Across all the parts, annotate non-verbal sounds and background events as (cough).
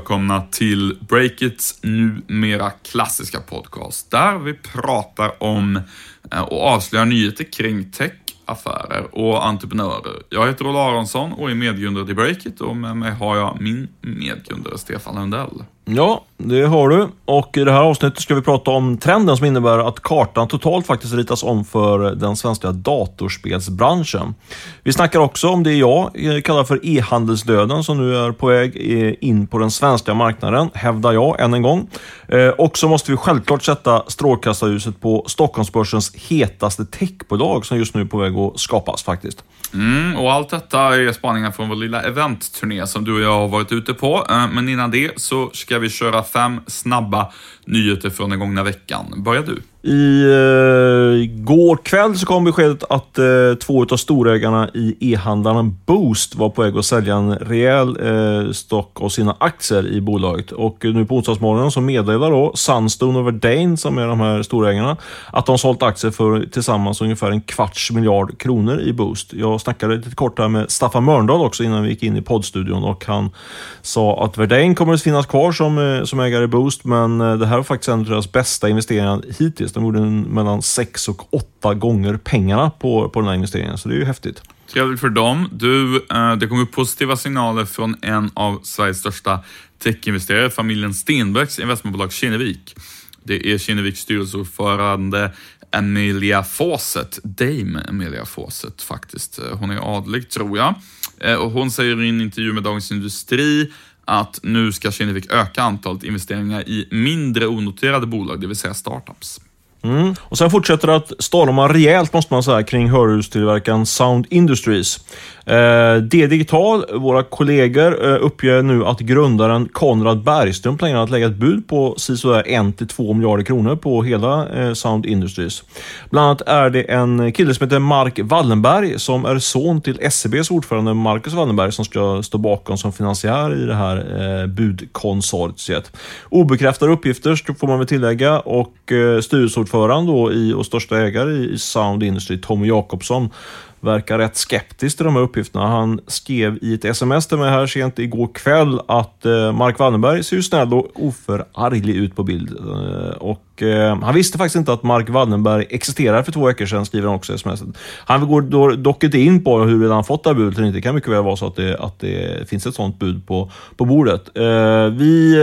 Välkomna till Breakits numera klassiska podcast där vi pratar om eh, och avslöjar nyheter kring tech, affärer och entreprenörer. Jag heter Olle Aronsson och är medgrundare till Breakit och med mig har jag min medgrundare Stefan Lundell. Ja, det har du. Och i det här avsnittet ska vi prata om trenden som innebär att kartan totalt faktiskt ritas om för den svenska datorspelsbranschen. Vi snackar också om det jag eh, kallar för e-handelsdöden som nu är på väg eh, in på den svenska marknaden, hävdar jag än en gång. Eh, och så måste vi självklart sätta strålkastarljuset på Stockholmsbörsens hetaste techbolag som just nu är på väg att skapas faktiskt. Mm, och allt detta är spaningar från vår lilla eventturné som du och jag har varit ute på. Eh, men innan det så ska vi köra fem snabba nyheter från den gångna veckan. Börja du? I eh, går kväll så kom beskedet att eh, två av storägarna i e-handlaren Boost var på väg att sälja en rejäl eh, stock av sina aktier i bolaget. Och nu på onsdagsmorgonen så meddelar då Sunstone och Verdane, som är de här storägarna, att de sålt aktier för tillsammans ungefär en kvarts miljard kronor i Boost. Jag snackade lite kort här med Staffan Mörndal också innan vi gick in i poddstudion och han sa att Verdane kommer att finnas kvar som, eh, som ägare i Boost, men eh, det här var faktiskt en av deras bästa investeringar hittills. De gjorde en, mellan sex och åtta gånger pengarna på, på den här investeringen, så det är ju häftigt. Trevligt för dem. Du, eh, det kommer positiva signaler från en av Sveriges största techinvesterare, familjen Stenbecks investmentbolag Kinnevik. Det är Kinneviks styrelseordförande Emilia Fawcett, Dame Emilia Fawcett faktiskt. Eh, hon är adlig tror jag. Eh, och hon säger i en intervju med Dagens Industri att nu ska Kinnevik öka antalet investeringar i mindre onoterade bolag, det vill säga startups. Mm. Och Sen fortsätter det att storma rejält måste man säga kring hörlurstillverkaren Sound Industries. Eh, D-Digital, våra kollegor, eh, uppger nu att grundaren Konrad Bergström planerar att lägga ett bud på sisådär 1-2 miljarder kronor på hela eh, Sound Industries. Bland annat är det en kille som heter Mark Wallenberg som är son till SCBs ordförande Marcus Wallenberg som ska stå bakom som finansiär i det här eh, budkonsortiet. Obekräftade uppgifter får man väl tillägga och eh, styrelseordförande då i, och största ägare i Sound Industry, Tommy Jakobsson, verkar rätt skeptisk till de här uppgifterna. Han skrev i ett sms till mig här sent igår kväll att eh, Mark Wallenberg ser ju snäll och oförarglig ut på bild. Eh, och eh, han visste faktiskt inte att Mark Wallenberg existerar för två veckor sedan, skriver han också i sms. Han går dock inte in på huruvida han fått det här budet eller inte. Det kan mycket väl vara så att det, att det finns ett sånt bud på, på bordet. vi,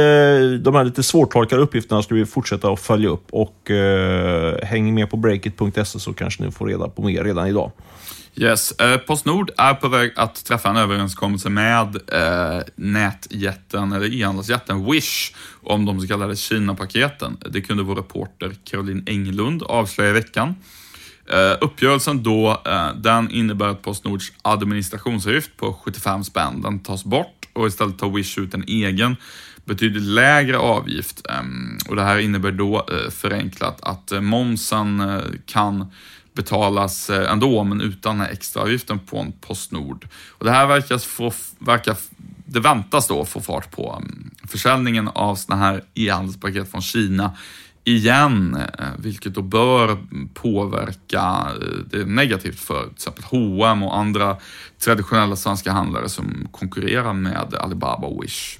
de här lite svårtolkade uppgifterna ska vi fortsätta att följa upp och häng med på breakit.se så kanske ni får reda på mer redan idag. Yes, eh, Postnord är på väg att träffa en överenskommelse med eh, nätjätten, eller e-handelsjätten Wish, om de så kallade Kina-paketen. Det kunde vår reporter Caroline Englund avslöja i veckan. Eh, uppgörelsen då, eh, den innebär att Postnords administrationsavgift på 75 spänn, den tas bort och istället tar Wish ut en egen betydligt lägre avgift. Ehm, och det här innebär då eh, förenklat att eh, momsen eh, kan betalas eh, ändå, men utan extraavgiften på en Postnord. Och det här verkar få, verkar, det väntas då få fart på mm, försäljningen av sådana här e-handelspaket från Kina igen, eh, vilket då bör påverka eh, det negativt för till exempel H&M och andra traditionella svenska handlare som konkurrerar med Alibaba och Wish.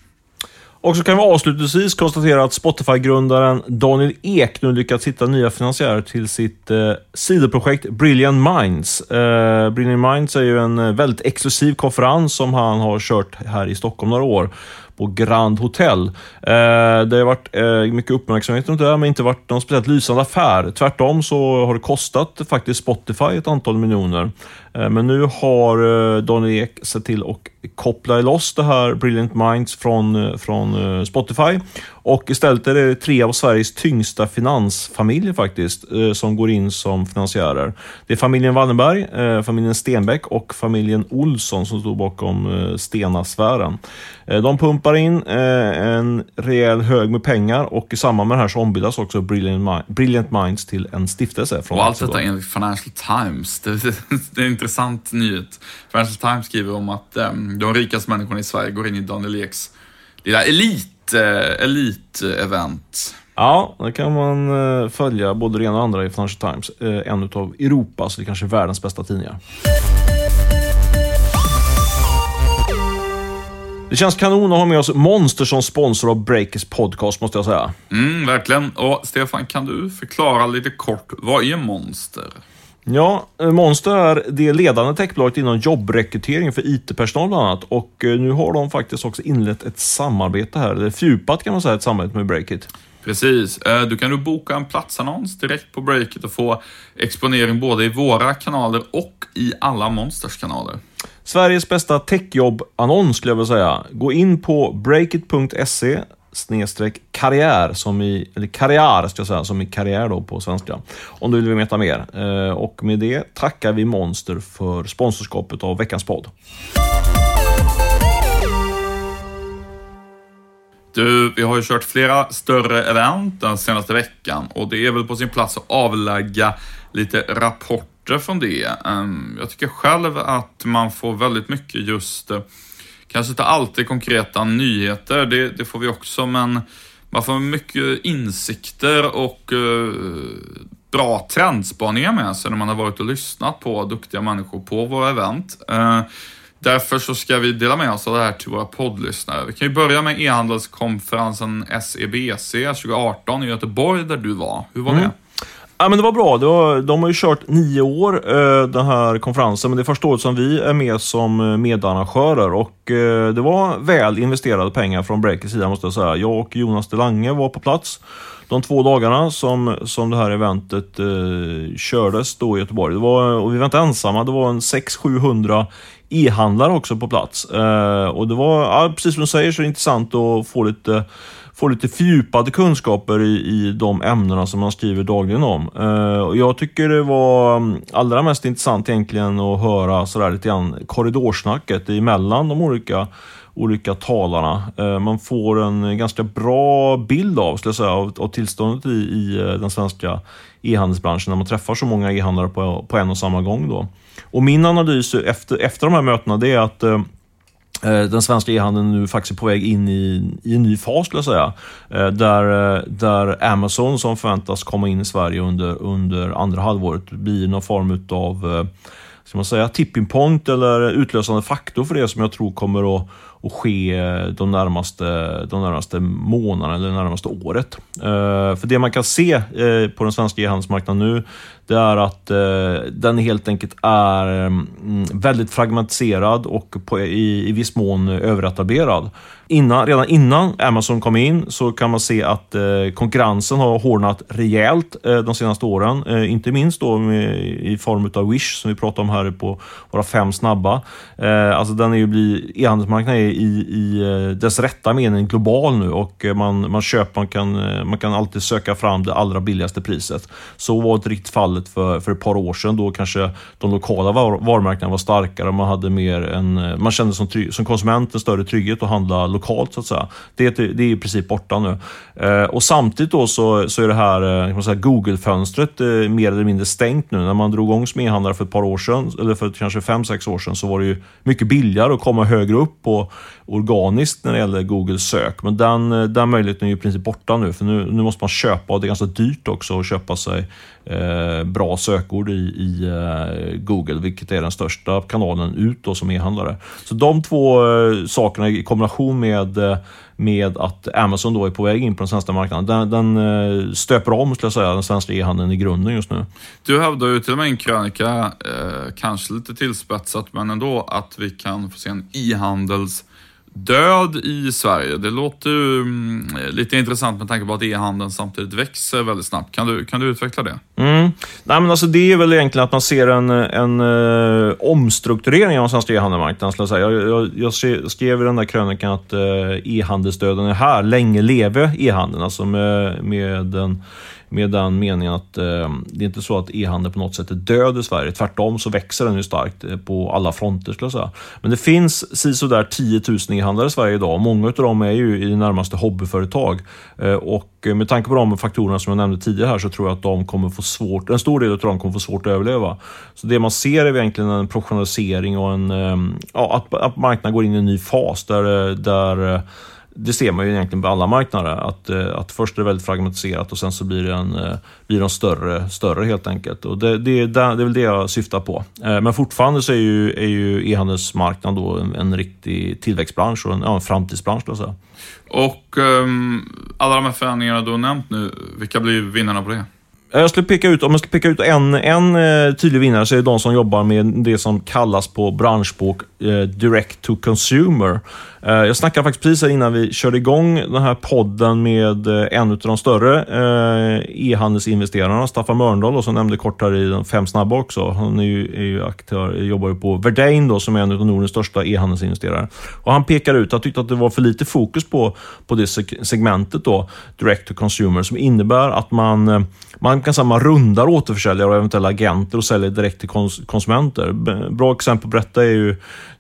Och så kan vi avslutningsvis konstatera att Spotify-grundaren Daniel Ek nu lyckats hitta nya finansiärer till sitt eh, sidoprojekt Brilliant Minds. Eh, Brilliant Minds är ju en eh, väldigt exklusiv konferens som han har kört här i Stockholm några år på Grand Hotel. Eh, det har varit eh, mycket uppmärksamhet runt det här, men inte varit någon speciellt lysande affär. Tvärtom så har det kostat faktiskt Spotify ett antal miljoner. Eh, men nu har eh, Daniel Ek sett till att koppla loss det här Brilliant Minds från, eh, från eh, Spotify. Och istället är det tre av Sveriges tyngsta finansfamiljer faktiskt som går in som finansiärer. Det är familjen Wallenberg, familjen Stenbeck och familjen Olsson som står bakom Stena-sfären. De pumpar in en rejäl hög med pengar och i samband med det här så ombildas också Brilliant, Minds till en stiftelse. Från och allt detta enligt Financial Times. Det, (laughs) är intressant nyhet. Financial Times skriver om att um, de rikaste människorna i Sverige går in i Daniel Eks lilla elit, uh, elit-event. Ja, det kan man uh, följa både det ena och andra i Financial Times. Uh, en av Europas, eller kanske världens bästa tidningar. Det känns kanon att ha med oss Monster som sponsor av Breakers podcast, måste jag säga. Mm, verkligen. Och Stefan, kan du förklara lite kort, vad är Monster? Ja, eh, Monster är det ledande techbolaget inom jobbrekrytering för IT-personal bland annat. Och eh, nu har de faktiskt också inlett ett samarbete här, eller fördjupat kan man säga, ett samarbete med Breakit. Precis. Eh, du kan nu boka en platsannons direkt på Breakit och få exponering både i våra kanaler och i alla Monsters kanaler. Sveriges bästa techjobb-annons skulle jag vilja säga. Gå in på breakit.se snedstreck karriär, som i, eller karriär ska jag säga, som i karriär då på svenska. Om du vill veta mer. Eh, och med det tackar vi Monster för sponsorskapet av veckans podd. Du, vi har ju kört flera större event den senaste veckan och det är väl på sin plats att avlägga lite rapporter från det. Ehm, jag tycker själv att man får väldigt mycket just, eh, kanske inte alltid konkreta nyheter, det, det får vi också, men man får mycket insikter och uh, bra trendspaningar med sig när man har varit och lyssnat på duktiga människor på våra event. Uh, Därför så ska vi dela med oss av det här till våra poddlyssnare. Vi kan ju börja med e-handelskonferensen SEBC 2018 i Göteborg där du var. Hur var mm. det? Ja, men det var bra. Det var, de har ju kört nio år, eh, den här konferensen, men det är första året som vi är med som eh, medarrangörer. Och, eh, det var väl investerade pengar från Breakers sida, måste jag säga. Jag och Jonas Delange var på plats de två dagarna som, som det här eventet eh, kördes då i Göteborg. Det var, och vi var inte ensamma, det var en 600-700 e-handlare också på plats. Eh, och det var, ja, precis som du säger, så är det intressant att få lite få lite fördjupade kunskaper i, i de ämnena som man skriver dagligen om. Eh, och jag tycker det var mm, allra mest intressant egentligen att höra sådär lite grann korridorsnacket emellan de olika olika talarna. Eh, man får en ganska bra bild av, jag säga, av, av tillståndet i, i eh, den svenska e-handelsbranschen när man träffar så många e-handlare på, på en och samma gång. Då. Och min analys efter, efter de här mötena det är att eh, Eh, den svenska e-handeln nu faktiskt på väg in i, i en ny fas, skulle jag säga. Eh, där, eh, där Amazon, som förväntas komma in i Sverige under, under andra halvåret, blir någon form av ska man säga, tipping point eller utlösande faktor för det som jag tror kommer att att ske de närmaste, de närmaste månaderna eller det närmaste året. För det man kan se på den svenska e-handelsmarknaden nu, det är att eh, den helt enkelt är mm, väldigt fragmentiserad och på, i, i viss mån överetablerad. Innan, redan innan Amazon kom in så kan man se att eh, konkurrensen har hårdnat rejält eh, de senaste åren. Eh, inte minst då med, i form av Wish som vi pratar om här på våra fem snabba. Eh, alltså den är ju e-handelsmarknaden är i, i eh, dess rätta mening global nu och eh, man, man köper, man kan, eh, man kan alltid söka fram det allra billigaste priset. Så var inte riktigt fallet för, för ett par år sedan då kanske de lokala var, varumärkena var starkare. Man hade mer en, man kände som, som konsument en större trygghet att handla lokalt så att säga. Det, det är i princip borta nu. Eh, och samtidigt då så, så är det här eh, Google-fönstret eh, mer eller mindre stängt nu. När man drog igång som e-handlare för ett par år sedan, eller för kanske fem sex år sedan, så var det ju mycket billigare att komma högre upp på organiskt när det gäller Googles sök. Men den, eh, den möjligheten är ju i princip borta nu, för nu, nu måste man köpa och det är ganska dyrt också att köpa sig eh, bra sökord i, i eh, Google, vilket är den största kanalen ut då som e-handlare. Så de två eh, sakerna i kombination med eh, med att Amazon då är på väg in på den svenska marknaden. Den, den eh, stöper om, skulle jag säga, den svenska e-handeln i grunden just nu. Du hävdar ju till och med i en krönika, eh, kanske lite tillspetsat, men ändå att vi kan få se en e-handels död i Sverige. Det låter ju mm, lite intressant med tanke på att e-handeln samtidigt växer väldigt snabbt. Kan du, kan du utveckla det? Mm. Nej, men alltså det är väl egentligen att man ser en, en uh, omstrukturering av den svenska e-handelsmarknaden. Jag, jag, jag, skrev i den där krönikan att uh, e-handelsdöden är här. Länge leve e-handeln. Alltså med, med en med den meningen att eh, det är inte så att e-handeln på något sätt är död i Sverige. Tvärtom så växer den ju starkt eh, på alla fronter skulle jag säga. Men det finns sisådär 10 000 e-handlare i Sverige idag många av dem är ju i det närmaste hobbyföretag. Eh, och eh, med tanke på de faktorerna som jag nämnde tidigare här så tror jag att de kommer få svårt, en stor del av dem kommer få svårt att överleva. Så det man ser är egentligen en professionalisering och en, eh, ja, att, att marknaden går in i en ny fas där, eh, där det ser man ju egentligen på alla marknader. Att, eh, att först är det väldigt fragmentiserat och sen så blir, det en, eh, blir de större, större helt enkelt. Och det, det, det, är väl det jag syftar på. Eh, men fortfarande så är ju, är ju e-handelsmarknaden då en, en riktig tillväxtbransch och en, ja, en framtidsbransch. Då, så. Och um, alla de här förändringarna du har nämnt nu, vilka blir vinnarna på det? Jag skulle peka ut, om jag skulle peka ut en, en eh, tydlig vinnare så är det de som jobbar med det som kallas på branschspråk eh, direct to consumer. Eh, jag snackade faktiskt precis här innan vi körde igång den här podden med eh, en av de större eh, e-handelsinvesterarna, Staffan Mörndal, som nämnde kort här i Fem snabba också. Han är ju, är ju aktör, jobbar ju på Verdane då, som är en av Nordens största e-handelsinvesterare. Och han pekar ut, han tyckte att det var för lite fokus på, på det segmentet då, direct to consumer, som innebär att man, eh, man kan säga man rundar återförsäljare och eventuella agenter och säljer direkt till kons konsumenter. Bra exempel på detta är ju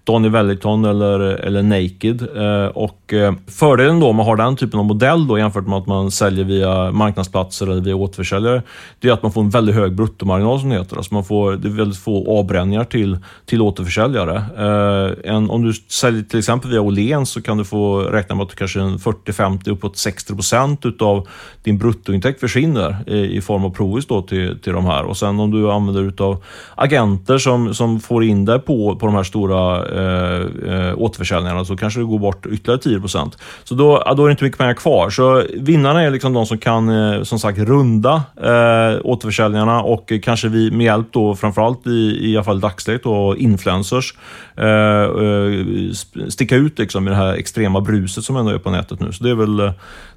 Donny Wellington eller, eller Naked. Eh, och eh, fördelen då med att ha den typen av modell då jämfört med att man säljer via marknadsplatser eller via återförsäljare, det är att man får en väldigt hög bruttomarginal som det heter. Alltså man får, det är väldigt få avbränningar till, till återförsäljare. Eh, en, om du säljer till exempel via Åhléns så kan du få räkna med att kanske 40-50 uppåt 60 procent utav din bruttointäkt försvinner i, i form av provis då till, till de här. Och sen om du använder utav agenter som, som får in dig på, på de här stora Eh, eh, återförsäljningarna så kanske det går bort ytterligare 10% Så då, då är det inte mycket pengar kvar. Så vinnarna är liksom de som kan eh, som sagt runda eh, återförsäljningarna och kanske vi med hjälp då framförallt i, i alla fall dagsläget då, influencers eh, eh sticka ut liksom i det här extrema bruset som ändå är på nätet nu. Så det är väl eh,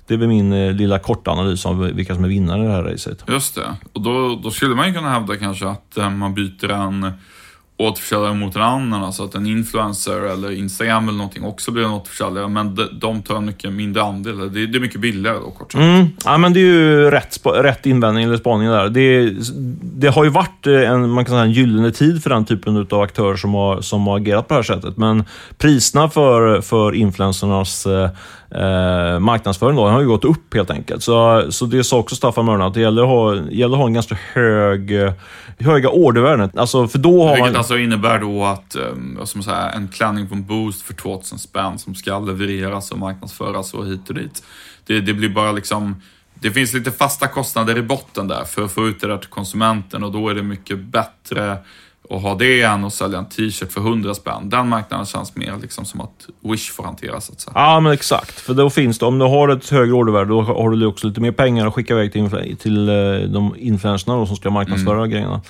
det är väl min lilla korta analys av vilka som är vinnare i det här racet. Just det. Och då, då skulle man ju kunna hävda kanske att man byter en återförsäljare mot en annan, alltså att en influencer eller Instagram eller någonting också blir en återförsäljare, men de, de tar en mycket mindre andel. Det, det är mycket billigare då, kort sagt. Mm. Ja, men det är ju rätt, rätt invändning eller spaning där. Det, det har ju varit en, man kan säga, en gyllene tid för den typen av aktörer som har, som har agerat på det här sättet, men priserna för, för influencernas eh, eh, marknadsföring då, har ju gått upp helt enkelt. Så, så det sa också Staffan Mörner, att det gäller att ha, gäller att ha en ganska hög, höga ordervärden. Alltså, för då har Vilket man... alltså innebär då att, um, som säga, en klänning från Boost för 2000 spänn som ska levereras och marknadsföras och hit och dit. Det, det blir bara liksom det finns lite fasta kostnader i botten där för att få ut det där till konsumenten och då är det mycket bättre och ha det än att sälja en t-shirt för 100 spänn. Den marknaden känns mer liksom som att Wish får hantera så att säga. Ja, men exakt. För då finns det, om du har ett högre ordervärde, då har du också lite mer pengar att skicka iväg till, till eh, de influencerna som ska marknadsföra mm. grejerna.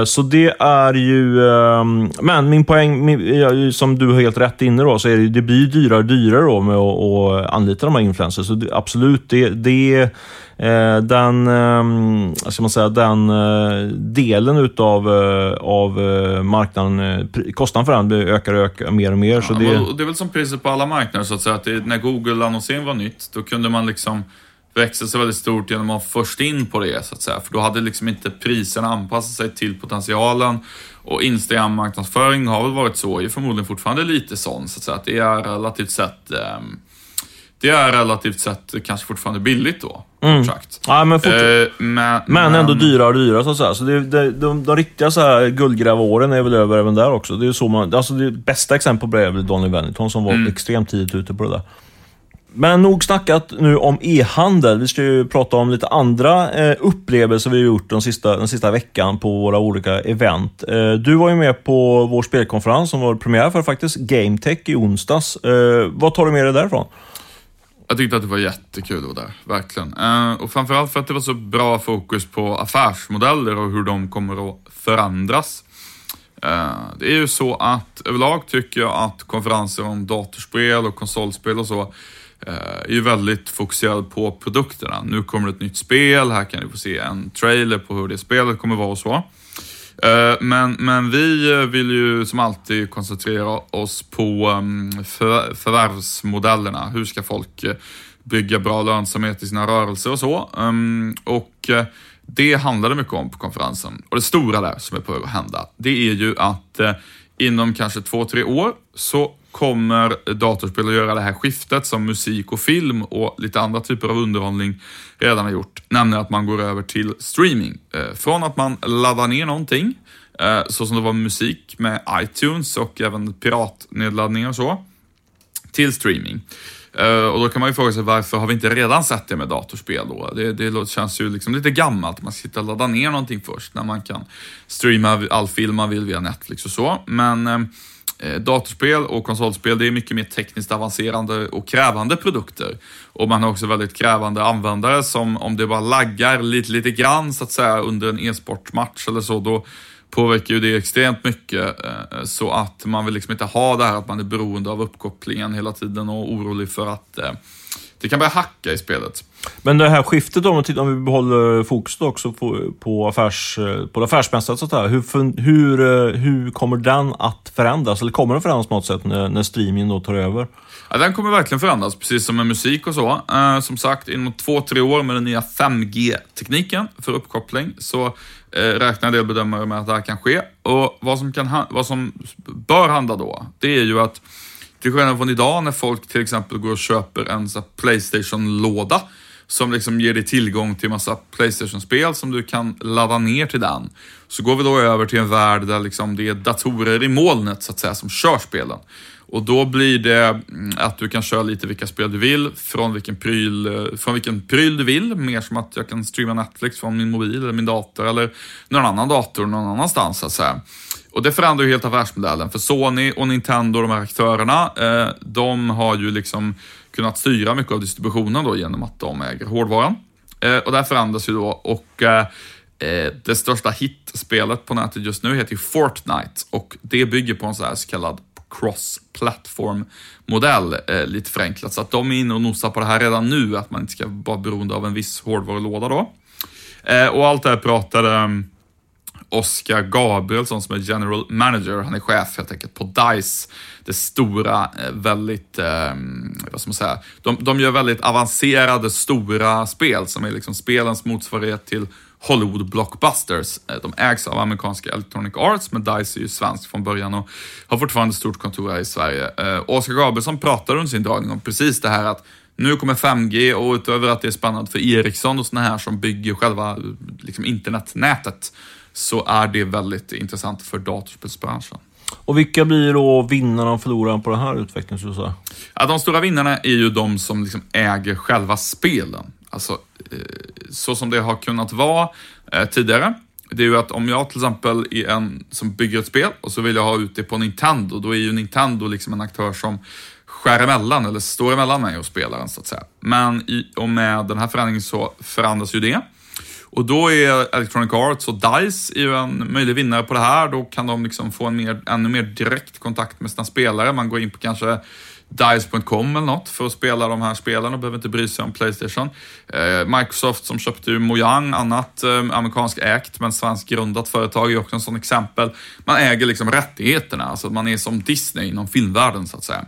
Uh, så det är ju... Uh, men min poäng, min, som du har helt rätt inne då, så är det, det blir dyrare och dyrare då med att, anlita de här influencers. Så det, absolut, det, det den, ehm, ska man säga, den eh, delen utav eh, av marknaden, kostnaden för den ökar och ökar mer och mer. Ja, så det... det är väl som priset på alla marknader så att säga. Att det, när Google-annonsering var nytt, då kunde man liksom växa sig väldigt stort genom att vara först in på det, så att säga. För då hade liksom inte priserna anpassat sig till potentialen. Och Instagram-marknadsföring har väl varit så, är förmodligen fortfarande lite sån, så att säga. Att det är relativt sett eh, det är relativt sett kanske fortfarande billigt då. Mm. Ja, men, fort... eh, men, men, ändå dyrare och dyrare så att säga. Så det, det, de, de riktiga så här guldgrävaråren är väl över även där också. Det är så man, alltså det bästa exemplet på det är väl Donny Wellington som var mm. extremt tidigt ute på det där. Men nog snackat nu om e-handel. Vi ska ju prata om lite andra eh, upplevelser vi har gjort den sista, den sista veckan på våra olika event. Eh, du var ju med på vår spelkonferens som var premiär för faktiskt, GameTech i onsdags. Eh, vad tar du med dig därifrån? Jag tyckte att det var jättekul att vara där, verkligen. Eh, och framförallt för att det var så bra fokus på affärsmodeller och hur de kommer att förändras. Eh, det är ju så att överlag tycker jag att konferenser om datorspel och konsolspel och så eh, är ju väldigt fokuserad på produkterna. Nu kommer det ett nytt spel, här kan ni få se en trailer på hur det spelet kommer vara och så. Eh, men, men vi eh, vill ju som alltid koncentrera oss på mm, för, förvärvsmodellerna. Hur ska folk eh, bygga bra lönsamhet i sina rörelser och så. Ehm, och det handlade mycket om på konferensen. Och det stora där som är på väg att hända, det är ju att inom kanske två, tre år så kommer datorspel att göra det här skiftet som musik och film och lite andra typer av underhållning redan har gjort. Nämligen att man går över till streaming. Eh, från att man laddar ner någonting, eh, så som det var musik med iTunes och även piratnedladdningar och så, till streaming. Eh, och då kan man ju fråga sig varför har vi inte redan sett det med datorspel då? Det, det känns ju liksom lite gammalt. Man sitter och laddar ner någonting först när man kan streama all film man vill via Netflix och så. Men Eh, datorspel och konsolspel, det är mycket mer tekniskt avancerande och krävande produkter. Och man har också väldigt krävande användare som om det bara laggar lite, lite grann så att säga under en e-sportmatch eller så, då påverkar ju det extremt mycket. Eh, så att man vill liksom inte ha det här att man är beroende av uppkopplingen hela tiden och orolig för att eh, det kan börja hacka i spelet. Men det här skiftet då, om vi behåller fokus också på, på, affärs, på det affärsmässiga, så här, hur, hur, hur kommer den att förändras? Eller kommer den förändras på något sätt när, när streamingen då tar över? Ja, den kommer verkligen förändras, precis som med musik och så. Eh, som sagt, inom två, tre år med den nya 5G-tekniken för uppkoppling så eh, räknar en del bedömare med att det här kan ske. Och vad som, kan, vad som bör hända då, det är ju att till skillnad från idag när folk till exempel går och köper en Playstation-låda som liksom ger dig tillgång till massa Playstation-spel som du kan ladda ner till den. Så går vi då över till en värld där liksom det är datorer i molnet så att säga som kör spelen. Och då blir det mm, att du kan köra lite vilka spel du vill, från vilken pryl, eh, från vilken pryl du vill. Mer som att jag kan streama Netflix från min mobil eller min dator eller någon annan dator någon annanstans så att säga. Och det förändrar ju helt affärsmodellen. För Sony och Nintendo, de här aktörerna, eh, de har ju liksom kunnat styra mycket av distributionen då genom att de äger hårdvaran. Eh, och det förändras ju då och eh, eh, det största hitspelet på nätet just nu heter ju Fortnite och det bygger på en så här så kallad cross-platform-modell, eh, lite förenklat. Så att de är inne och nosar på det här redan nu, att man inte ska vara beroende av en viss hårdvarulåda då. Eh, och allt det här pratade ehm, Oskar Gabrielsson som är general manager, han är chef helt enkelt på DICE. Det stora, eh, väldigt, eh, vad ska man säga, de, de gör väldigt avancerade, stora spel som är liksom spelens motsvarighet till Hollywood Blockbusters. Eh, de ägs av amerikanska Electronic Arts, men DICE är ju svensk från början och har fortfarande stort kontor här i Sverige. Eh, Oskar Gabrielsson pratar under sin dragning om precis det här att nu kommer 5G och utöver att det är spännande för Ericsson och sådana här som bygger själva liksom, internetnätet så är det väldigt intressant för datorspelsbranschen. Och vilka blir då vinnarna och förlorarna på den här utvecklingen? Så säga? Ja, de stora vinnarna är ju de som liksom äger själva spelen. Alltså, eh, så som det har kunnat vara eh, tidigare. Det är ju att om jag till exempel är en som bygger ett spel och så vill jag ha ut det på Nintendo, då är ju Nintendo liksom en aktör som skär emellan, eller står emellan mig och spelaren så att säga. Men i och med den här förändringen så förändras ju det. Och då är Electronic Arts och DICE är ju en möjlig vinnare på det här. Då kan de liksom få en mer, ännu mer direkt kontakt med sina spelare. Man går in på kanske Dice.com eller något för att spela de här spelen och behöver inte bry sig om Playstation. Eh, Microsoft som köpte ju Mojang, annat eh, amerikanskt amerikansk ägt men svenskt grundat företag är också en sån exempel. Man äger liksom rättigheterna, alltså man är som Disney inom filmvärlden så att säga.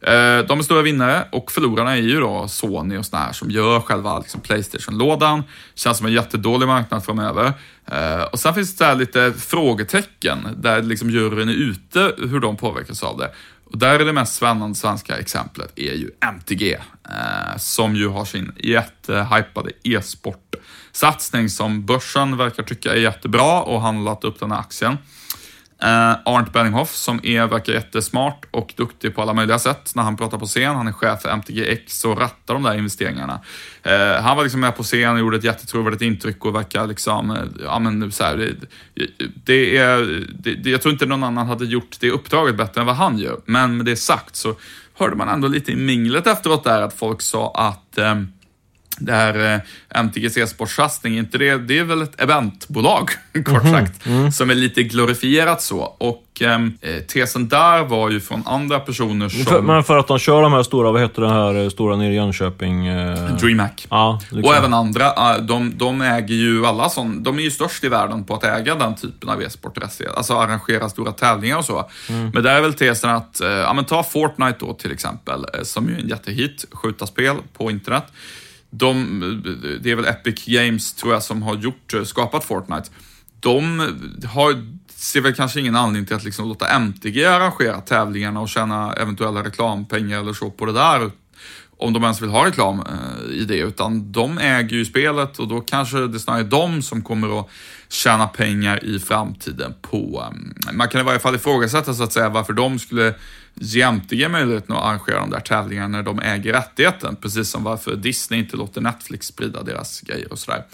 Eh, de är stora vinnare och förlorarna är ju då Sony och sådana här som gör själva liksom Playstation-lådan. Känns som en jättedålig marknad framöver. Eh, och sen finns det lite frågetecken där liksom juryn är ute hur de påverkas av det. Och där är det mest spännande svenska exemplet är ju MTG, eh, som ju har sin jättehypade e-sportsatsning som börsen verkar tycka är jättebra och handlat upp den här aktien. Eh, uh, Arndt Benninghoff som är, verkar jättesmart och duktig på alla möjliga sätt när han pratar på scen. Han är chef för MTGX och rattar de där investeringarna. Uh, han var liksom med på scen och gjorde ett jättetrovärdigt intryck och verkar liksom, uh, ja men så här, det, det är, det, jag tror inte någon annan hade gjort det uppdraget bättre än vad han gör. Men med det sagt så hörde man ändå lite i minglet efteråt där att folk sa att um, det här eh, MTGC sportsatsning, inte det, det är väl ett eventbolag, (laughs) kort mhm, sagt, mm, mm. som är lite glorifierat så. Och ehm, eh, tesen där var ju från andra personer som... För, men för att de kör de här stora, vad heter det här eh, stora nere i Jönköping? Eh... DreamHack. Ja, liksom. Och även andra, de, de äger ju alla sån, de är ju störst i världen på att äga den typen av e-sport, alltså arrangera stora tävlingar och så. Mm. Men där är väl tesen att, eh, ja men ta Fortnite då till exempel, eh, som ju är en jättehit, skjuta spel på internet de, det är väl Epic Games tror jag som har gjort, eh, skapat Fortnite. De har, ser väl kanske ingen anledning till att liksom låta MTG arrangera tävlingarna och tjäna eventuella reklampengar eller så på det där. Om de ens vill ha reklam eh, i det, utan de äger ju spelet och då kanske det snarare är de som kommer att tjäna pengar i framtiden på... Eh, man kan i varje fall ifrågasätta så att säga varför de skulle jämte möjligheten att arrangera de där tävlingarna när de äger rättigheten. Precis som varför Disney inte låter Netflix sprida deras grejer och sådär.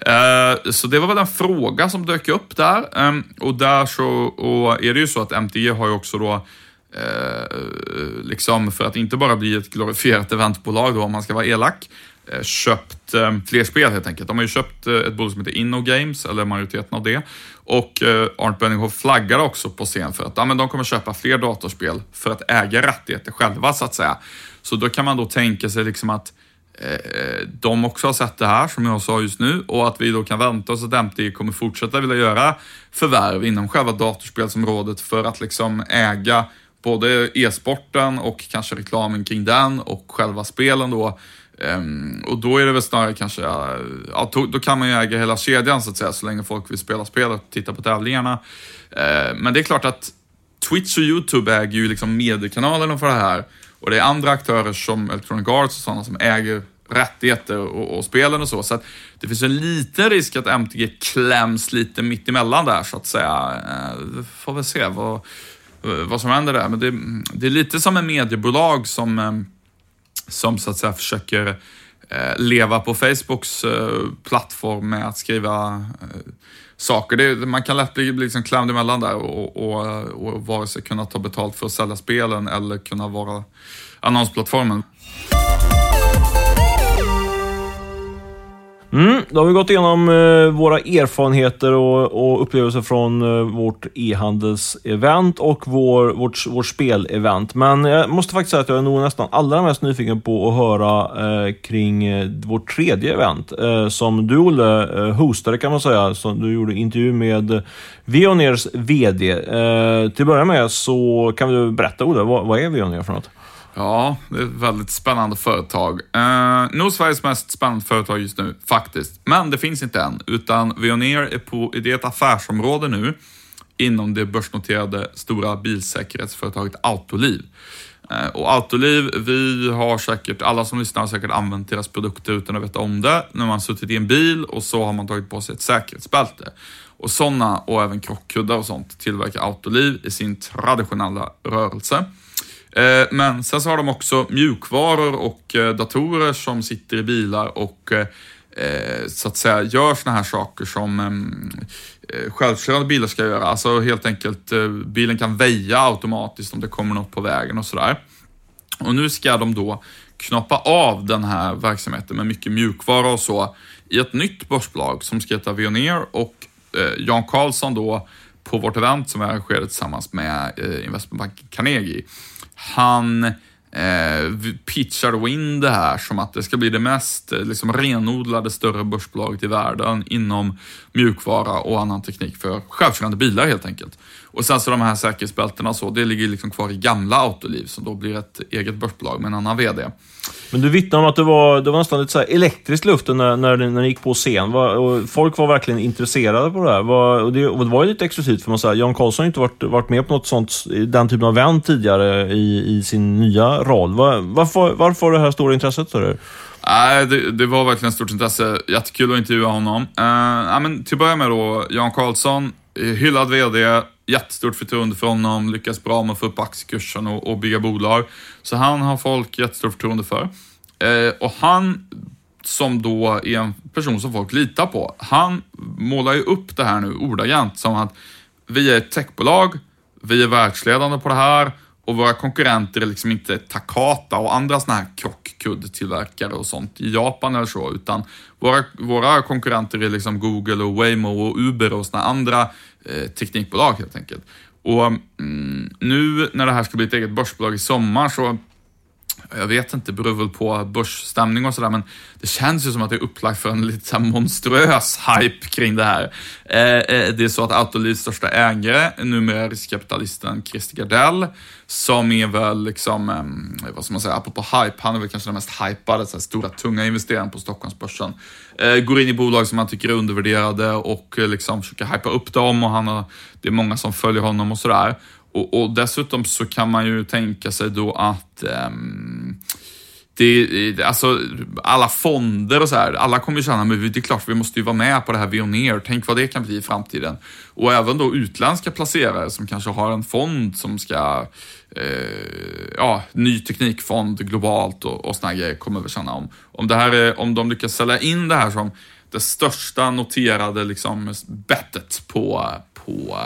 Eh, så det var väl en fråga som dök upp där. Ehm, och där så och är det ju så att MTG har ju också då Eh, eh, liksom för att inte bara bli ett glorifierat eventbolag då om man ska vara elak, Eh, köpt eh, fler spel helt enkelt. De har ju köpt eh, ett bolag som heter Inno Games, eller majoriteten av det. Och eh, Arnt Benninghoff flaggar också på scen för att ja, men de kommer köpa fler datorspel för att äga rättigheter själva så att säga. Så då kan man då tänka sig liksom att eh, de också har sett det här som jag sa just nu och att vi då kan vänta oss att MTG kommer fortsätta vilja göra förvärv inom själva datorspelsområdet för att liksom äga både e-sporten och kanske reklamen kring den och själva spelen då Um, och då är det väl snarare kanske, ja, då, då, kan man ju äga hela kedjan så att säga, så länge folk vill spela spel och titta på tävlingarna. Uh, men det är klart att Twitch och YouTube äger ju liksom mediekanalerna för det här. Och det är andra aktörer som Electronic Arts och sådana som äger rättigheter och, och spelen och så. Så att det finns en liten risk att MTG kläms lite mitt emellan där så att säga. Uh, får väl se vad, Eh, vad som händer där. Men det, det är lite som en mediebolag som eh, som så att säga försöker eh, leva på Facebooks plattform med att skriva saker. Det, man kan lätt bli, bli liksom klämd emellan där och, och, och vare sig kunna ta betalt för att sälja spelen eller kunna vara annonsplattformen. Mm, då har vi gått igenom eh, våra erfarenheter och, och upplevelser från eh, vårt e-handelsevent och vår, vårt, vårt spelevent. Men jag måste faktiskt säga att jag är nog nästan allra mest nyfiken på att höra eh, kring eh, vårt tredje event eh, som du Olle eh, hostade kan man säga. Så du gjorde intervju med Veoners VD. Eh, till att börja med så kan du berätta Olle, vad, vad är Veoneer för något? Ja, det är ett väldigt spännande företag. Eh, nog Sveriges mest spännande företag just nu, faktiskt. Men det finns inte än, utan Veoneer är, på, det är ett affärsområde nu inom det börsnoterade stora bilsäkerhetsföretaget Autoliv. Eh, och Autoliv, vi har säkert, alla som lyssnar har säkert använt deras produkter utan att veta om det. När man suttit i en bil och så har man tagit på sig ett säkerhetsbälte. Och sådana och även krockkuddar och sånt tillverkar Autoliv i sin traditionella rörelse. Eh, men sen så har de också mjukvaror och eh, datorer som sitter i bilar och eh, så att säga gör såna här saker som ehm, självkörande bilar ska göra. Alltså helt enkelt, bilen kan väja automatiskt om det kommer något på vägen och sådär. Och nu ska de då knoppa av den här verksamheten med mycket mjukvara och så i ett nytt börsbolag som ska heta Veoneer och Jan Karlsson då på vårt event som vi arrangerade tillsammans med investmentbanken Carnegie han eh, pitchar då in det här som att det ska bli det mest eh, liksom, renodlade större börsbolaget i världen inom mjukvara och annan teknik för självkörande bilar helt enkelt. Och sen så de här säkerhetsbältena så, det ligger liksom kvar i gamla Autoliv som då blir ett eget börsbolag med en annan VD. Men du vittnar om att det var, det var nästan lite så elektriskt luften när, när, när ni gick på scen. Var, och folk var verkligen intresserade på det här. Var, och, det, och det var ju lite exklusivt för man säga. Jan Karlsson har inte varit, varit med på något sånt, den typen av event tidigare i, i sin nya roll. Var, varför, varför det här stora intresset? Du? Nej, det, det, var verkligen ett stort intresse. Jättekul att intervjua honom. Uh, men till att börja med då, Jan Karlsson, hyllad VD, jättestort förtroende för honom, lyckas bra med att få upp aktiekursen och, och bygga bolag. Så han har folk jättestort förtroende för. Eh, och han, som då är en person som folk litar på, han målar ju upp det här nu ordagrant som att vi är ett techbolag, vi är världsledande på det här och våra konkurrenter är liksom inte Takata och andra sådana här krockkuddtillverkare och sånt i Japan eller så, utan våra, våra konkurrenter är liksom Google och Waymo och Uber och sådana andra eh, teknikbolag helt enkelt. Och mm, nu när det här ska bli ett eget börsbolag i sommar så jag vet inte, beror väl på börsstämning och sådär, men det känns ju som att det är upplagt för en lite så monstruös hype kring det här. Eh, eh, det är så att Autolivs största ägare, numera riskkapitalisten Christer Gardell, som är väl liksom, eh, vad ska man säga, apropå hype, han är väl kanske den mest hypade, så här, stora tunga investeraren på Stockholmsbörsen. Eh, går in i bolag som han tycker är undervärderade och eh, liksom försöker hypa upp dem och han har, det är många som följer honom och sådär. Och, och, dessutom så kan man ju tänka sig då att um, det, alltså, alla fonder och så här, alla kommer ju känna, men det är klart vi måste ju vara med på det här Veoneer, tänk vad det kan bli i framtiden. Och även då utländska placerare som kanske har en fond som ska, eh, ja, ny teknikfond globalt och, och såna grejer kommer vi känna om. Om, det här är, om de lyckas sälja in det här som det största noterade liksom bettet på, på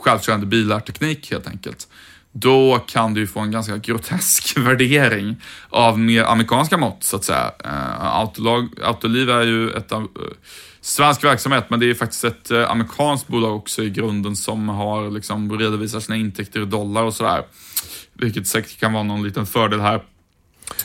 självkörande bilar-teknik helt enkelt då kan du få en ganska grotesk (laughs) värdering av mer amerikanska mått, så att säga. Eh, Autolag, Autoliv är ju ett av eh, svensk verksamhet, men det är faktiskt ett eh, amerikanskt bolag också i grunden som har liksom redovisat sina intäkter i dollar och sådär. Vilket säkert kan vara någon liten fördel här.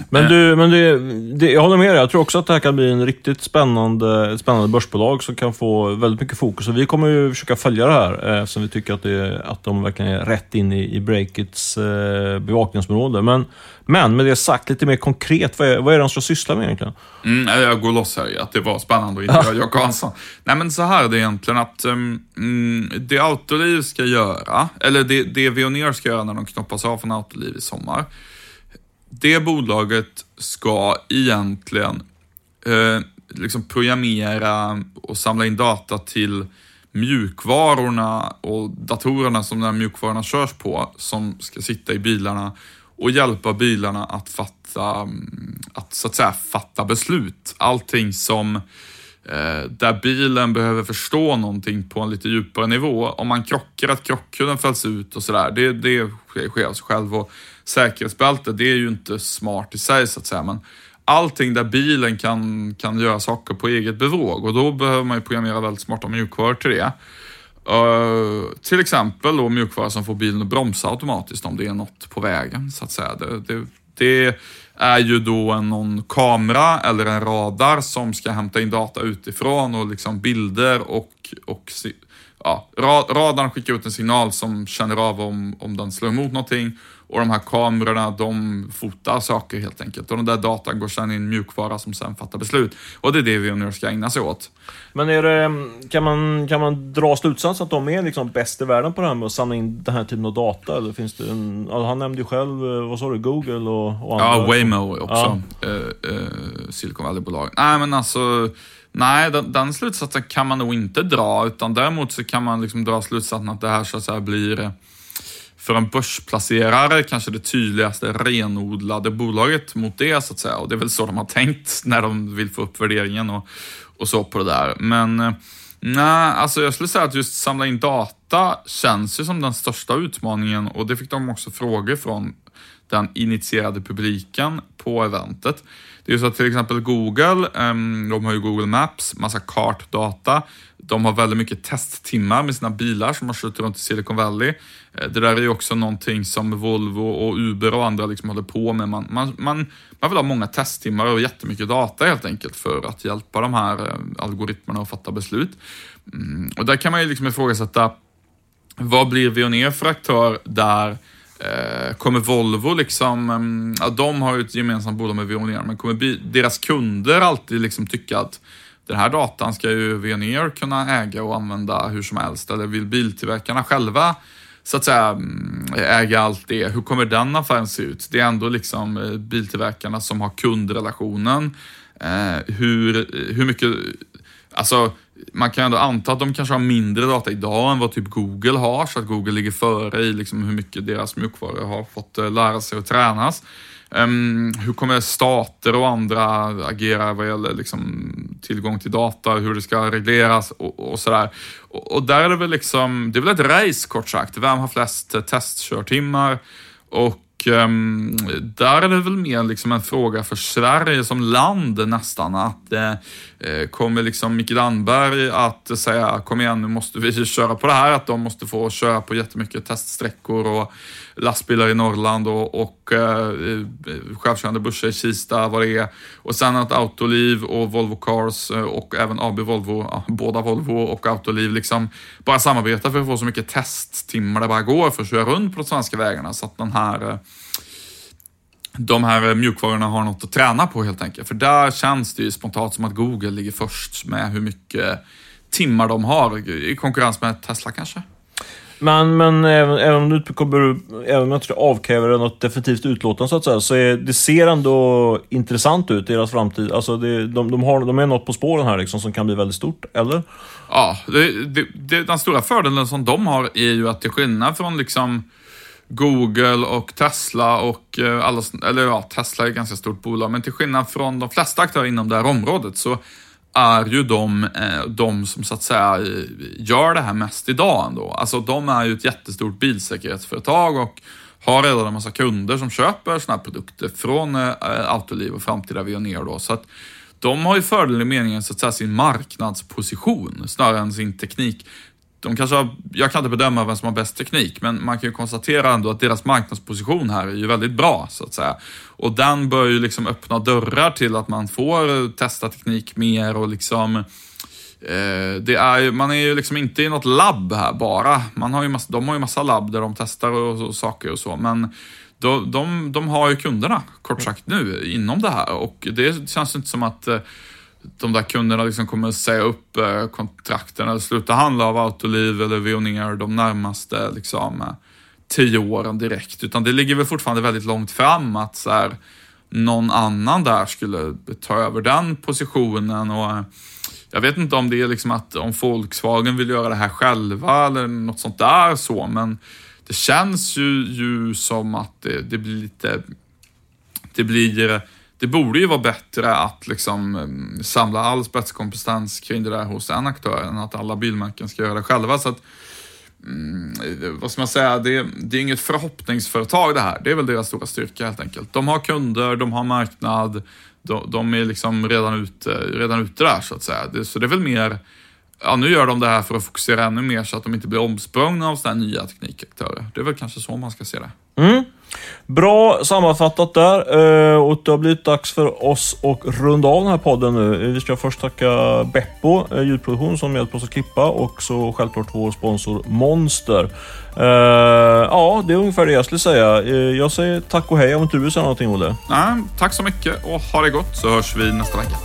Men eh. du, men det, det, jag håller med dig. Jag tror också att det här kan bli en riktigt spännande, spännande börsbolag som kan få väldigt mycket fokus. Och vi kommer ju försöka följa det här eh, som vi tycker att, det, att de verkligen är rätt in i, i Breakits eh, bevakningsområde. Men, men med det sagt, lite mer konkret, vad är, vad är det de ska syssla med egentligen? Mm, jag går loss här i att det var spännande att intervjua Jack Hansson. Nej men så här är det egentligen att um, det Autoliv ska göra, eller det, det Veoneer ska göra när de knoppas av från Autoliv i sommar, det bolaget ska egentligen eh, liksom programmera och samla in data till mjukvarorna och datorerna som de här mjukvarorna körs på, som ska sitta i bilarna och hjälpa bilarna att fatta, mm, att så att säga fatta beslut. Allting som eh, där bilen behöver förstå någonting på en lite djupare nivå. Om man krockar, att krockkudden fälls ut och sådär, det, det sker av sig själv. Och säkerhetsbälte, det är ju inte smart i sig så att säga, men allting där bilen kan, kan göra saker på eget bevåg och då behöver man ju programmera väldigt smarta mjukvaror till det. Uh, till exempel då mjukvara som får bilen att bromsa automatiskt om det är något på vägen så att säga. Det, det, det är ju då en, någon kamera eller en radar som ska hämta in data utifrån och liksom bilder och, och ja, radarn skickar ut en signal som känner av om, om den slår emot någonting och de här kamerorna, de fotar saker helt enkelt. Och den där datan går sedan in mjukvara som sen fattar beslut. Och det är det vi nu ska ägna sig åt. Men är det, kan, man, kan man dra slutsats att de är liksom bäst i världen på det här med att samla in den här typen av data? Eller finns det en, han nämnde ju själv, eh, vad sa du, Google och, och andra? Ja, Waymo också. Ja. Uh, uh, Silicon Valley-bolag. Nej, men alltså Nej, den, den, slutsatsen kan man nog inte dra, utan däremot så kan man liksom dra slutsatsen att det här så att säga blir eh, för en börsplacerare kanske det tydligaste renodlade bolaget mot det så att säga. Och det är väl så de har tänkt när de vill få upp värderingen och, och så på det där. Men eh, nej, alltså jag skulle säga att just samla in data känns ju som den största utmaningen och det fick de också frågor från den initierade publiken på eventet. Det är så att till exempel Google, ehm, de har ju Google Maps, massa kartdata. De har väldigt mycket testtimmar med sina bilar som har kört runt i Silicon Valley. Eh, det där är ju också någonting som Volvo och Uber och andra liksom håller på med. Man, man, man, man vill ha många testtimmar och jättemycket data helt enkelt för att hjälpa de här eh, algoritmerna att fatta beslut. Mm, och där kan man ju liksom ifrågasätta, vad blir Veoneer för aktör där Eh, kommer Volvo liksom, mm, ja, de har ju ett gemensamt bolag med Veoneer, men kommer deras kunder alltid liksom tycka att den här datan ska ju Veoneer kunna äga och använda hur som helst? Eller vill biltillverkarna själva så att säga mm, äga allt det? Hur kommer den affären se ut? Det är ändå liksom eh, biltillverkarna som har kundrelationen. Eh, hur, hur mycket, alltså man kan ändå anta att de kanske har mindre data idag än vad typ Google har, så att Google ligger före i liksom hur mycket deras mjukvaror har fått eh, lära sig och tränas. Um, hur kommer stater och andra agera vad gäller liksom, tillgång till data, hur det ska regleras och, och sådär. Och, och, där är det väl liksom, det är väl ett race kort sagt. Vem har flest eh, testkörtimmar? Och um, där är det väl mer liksom en fråga för Sverige som land nästan. Att eh, Eh, kommer liksom Micke Damberg att säga kom igen nu måste vi (laughs) köra på det här. Att de måste få köra på jättemycket teststräckor och lastbilar i Norrland och, och eh, eh självkörande bussar i Kista, vad det är. Och sen att Autoliv och Volvo Cars eh, och även AB Volvo, ja, båda Volvo och Autoliv liksom bara samarbetar för att få så mycket testtimmar det bara går för att köra runt på de svenska vägarna så att den här eh, de här mjukvarorna har något att träna på helt enkelt. För där känns det ju spontant som att Google ligger först med hur mycket timmar de har i konkurrens med Tesla kanske. Men, men även, även om du inte kommer, även om jag inte avkräver något definitivt utlåtande så att säga, så är, det ser ändå intressant ut, deras framtid. Alltså det, de, de, har, de är något på spåren här liksom som kan bli väldigt stort, eller? Ja, det, det, den stora fördelen som de har är ju att till skillnad från liksom Google och Tesla och eh, alla, eller ja, Tesla är ett ganska stort bolag, men till skillnad från de flesta aktörer inom det här området så är ju de, eh, de som så att säga eh, gör det här mest idag ändå. Alltså de är ju ett jättestort bilsäkerhetsföretag och har redan en massa kunder som köper sådana här produkter från Autoliv och framtida Veoneer då. Så att de har ju fördel i meningen så att säga sin marknadsposition snarare än sin teknik de kanske har, jag kan inte bedöma vem som har bäst teknik, men man kan ju konstatera ändå att deras marknadsposition här är ju väldigt bra, så att säga. Och den bör ju liksom öppna dörrar till att man får testa teknik mer och liksom eh, det är man är ju liksom inte i något labb här bara. Man har ju massa, de har ju massa labb där de testar och, och saker och så, men de, de, de har ju kunderna, kort sagt nu, inom det här och det känns inte som att eh, de där kunderna liksom kommer säga upp eh, kontrakten eller sluta handla av Autoliv eller Veoneer de närmaste liksom, eh, tio åren direkt. Utan det ligger väl fortfarande väldigt långt fram att så här, någon annan där skulle ta över den positionen. och eh, jag vet inte om det är liksom att om Volkswagen vill göra det här själva eller något sånt där så, men det känns ju, ju som att det, det blir lite, det blir det borde ju vara bättre att liksom eh, samla all spetskompetens kring det där hos en aktör än att alla bilmärken ska göra det själva. Så att, mm, vad ska man säga, det, det är inget förhoppningsföretag det här. Det är väl deras stora styrka helt enkelt. De har kunder, de har marknad, de, de är liksom redan ute, redan ute där så att säga. Det, så det är väl mer ja, nu gör de det här för att fokusera ännu mer så att de inte blir omsprungna av sådana nya teknikaktörer. Det är väl kanske så man ska se det. Mm. Bra sammanfattat där. Eh, och det har blivit dags för oss att runda av den här podden nu. Eh, vi ska först tacka Beppo eh, ljudproduktion som hjälpt oss att klippa och så självklart vår sponsor Monster. Ja, det är ungefär det jag skulle säga. Jag säger tack och hej om inte du vill säga någonting Olle. Nej, tack så mycket och ha det gott så hörs vi nästa vecka.